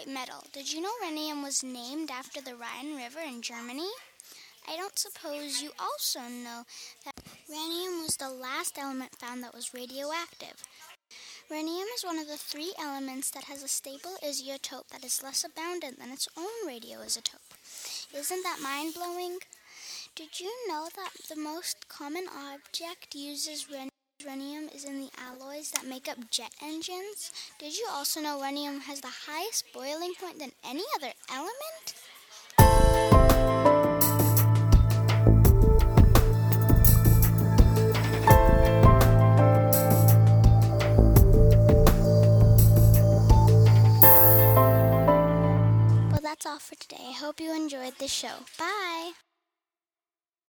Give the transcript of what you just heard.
white metal. Did you know rhenium was named after the Rhine River in Germany? I don't suppose you also know that rhenium was the last element found that was radioactive. Rhenium is one of the three elements that has a stable isotope that is less abundant than its own radioisotope. Isn't that mind blowing? Did you know that the most common object uses rhenium is in the that make up jet engines? Did you also know rhenium has the highest boiling point than any other element? Well, that's all for today. I hope you enjoyed the show.